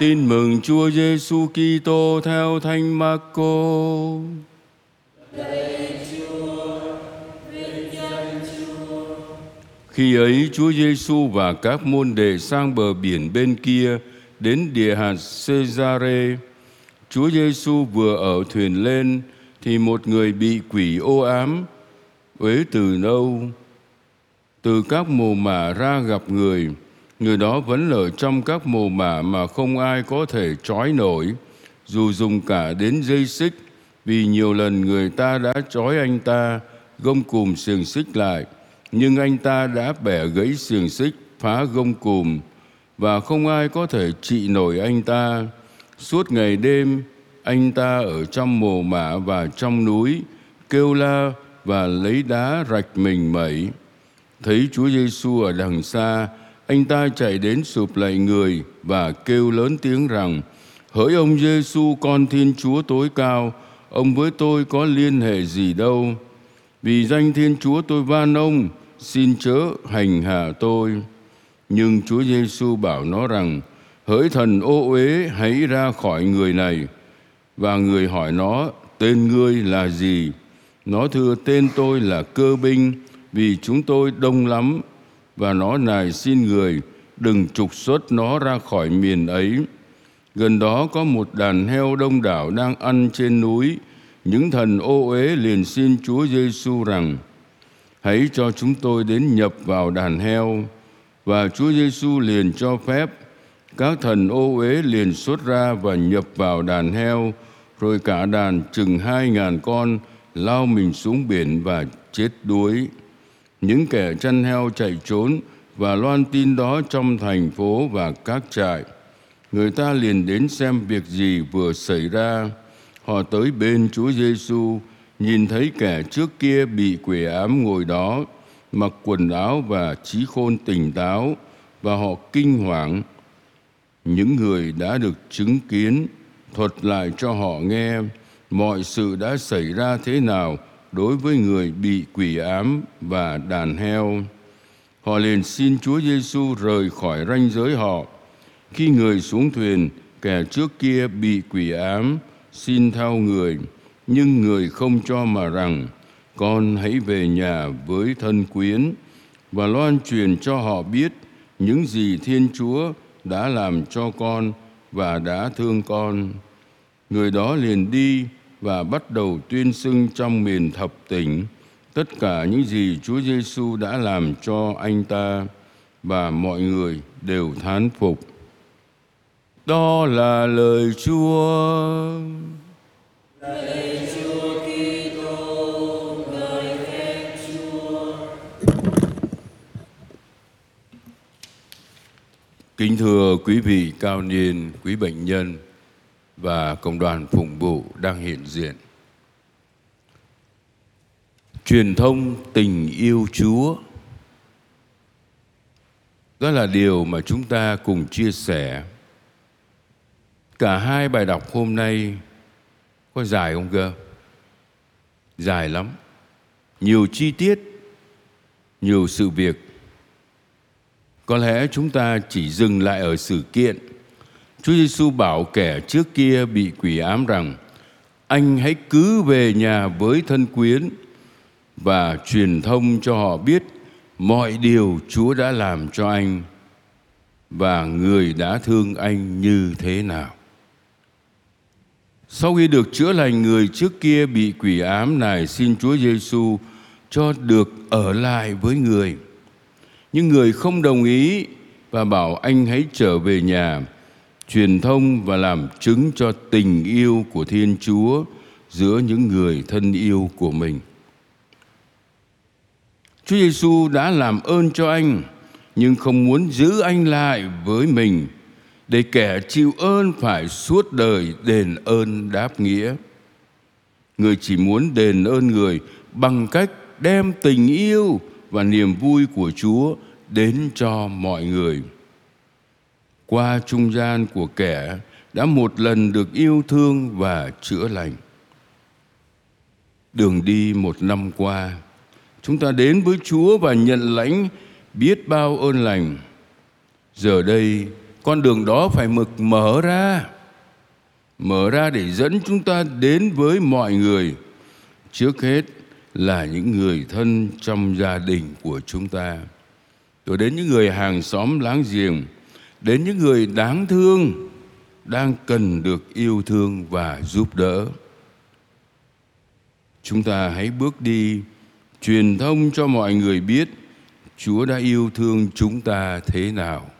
Tin mừng Chúa Giêsu Kitô theo Thánh Marco. Khi ấy Chúa Giêsu và các môn đệ sang bờ biển bên kia đến địa hạt Cesare. Chúa Giêsu vừa ở thuyền lên thì một người bị quỷ ô ám, uế từ lâu từ các mồ mả ra gặp người người đó vẫn ở trong các mồ mả mà không ai có thể trói nổi, dù dùng cả đến dây xích, vì nhiều lần người ta đã trói anh ta gông cùm xiềng xích lại, nhưng anh ta đã bẻ gãy xiềng xích, phá gông cùm, và không ai có thể trị nổi anh ta. Suốt ngày đêm, anh ta ở trong mồ mả và trong núi, kêu la và lấy đá rạch mình mẩy. Thấy Chúa Giêsu ở đằng xa anh ta chạy đến sụp lại người và kêu lớn tiếng rằng, hỡi ông Giêsu con Thiên Chúa tối cao, ông với tôi có liên hệ gì đâu? Vì danh Thiên Chúa tôi van ông, xin chớ hành hạ tôi. Nhưng Chúa Giêsu bảo nó rằng, hỡi thần ô uế, hãy ra khỏi người này. Và người hỏi nó, tên ngươi là gì? Nó thưa, tên tôi là cơ binh, vì chúng tôi đông lắm và nó nài xin người, đừng trục xuất nó ra khỏi miền ấy. Gần đó có một đàn heo đông đảo đang ăn trên núi. Những thần ô uế liền xin Chúa Giêsu rằng, hãy cho chúng tôi đến nhập vào đàn heo. Và Chúa Giêsu liền cho phép các thần ô uế liền xuất ra và nhập vào đàn heo, rồi cả đàn chừng hai ngàn con lao mình xuống biển và chết đuối những kẻ chăn heo chạy trốn và loan tin đó trong thành phố và các trại. Người ta liền đến xem việc gì vừa xảy ra. Họ tới bên Chúa Giêsu nhìn thấy kẻ trước kia bị quỷ ám ngồi đó, mặc quần áo và trí khôn tỉnh táo, và họ kinh hoàng những người đã được chứng kiến, thuật lại cho họ nghe, mọi sự đã xảy ra thế nào đối với người bị quỷ ám và đàn heo. Họ liền xin Chúa Giêsu rời khỏi ranh giới họ. Khi người xuống thuyền, kẻ trước kia bị quỷ ám xin theo người, nhưng người không cho mà rằng con hãy về nhà với thân quyến và loan truyền cho họ biết những gì Thiên Chúa đã làm cho con và đã thương con. Người đó liền đi và bắt đầu tuyên xưng trong miền thập tỉnh tất cả những gì Chúa Giêsu đã làm cho anh ta và mọi người đều thán phục. Đó là lời Chúa. Lời Chúa Kitô, lời khen Chúa. Kính thưa quý vị cao niên, quý bệnh nhân và cộng đoàn phụng vụ đang hiện diện. Truyền thông tình yêu Chúa đó là điều mà chúng ta cùng chia sẻ. Cả hai bài đọc hôm nay có dài không cơ? Dài lắm. Nhiều chi tiết, nhiều sự việc. Có lẽ chúng ta chỉ dừng lại ở sự kiện Chúa Giêsu bảo kẻ trước kia bị quỷ ám rằng, anh hãy cứ về nhà với thân quyến và truyền thông cho họ biết mọi điều Chúa đã làm cho anh và người đã thương anh như thế nào. Sau khi được chữa lành, người trước kia bị quỷ ám này xin Chúa Giêsu cho được ở lại với người. Nhưng người không đồng ý và bảo, anh hãy trở về nhà truyền thông và làm chứng cho tình yêu của Thiên Chúa giữa những người thân yêu của mình. Chúa Giêsu đã làm ơn cho anh, nhưng không muốn giữ anh lại với mình để kẻ chịu ơn phải suốt đời đền ơn đáp nghĩa. Người chỉ muốn đền ơn người bằng cách đem tình yêu và niềm vui của Chúa đến cho mọi người qua trung gian của kẻ đã một lần được yêu thương và chữa lành. Đường đi một năm qua, chúng ta đến với Chúa và nhận lãnh biết bao ơn lành. Giờ đây, con đường đó phải mực mở ra mở ra để dẫn chúng ta đến với mọi người trước hết là những người thân trong gia đình của chúng ta rồi đến những người hàng xóm láng giềng đến những người đáng thương, đang cần được yêu thương và giúp đỡ. Chúng ta hãy bước đi, truyền thông cho mọi người biết chúa đã yêu thương chúng ta thế nào.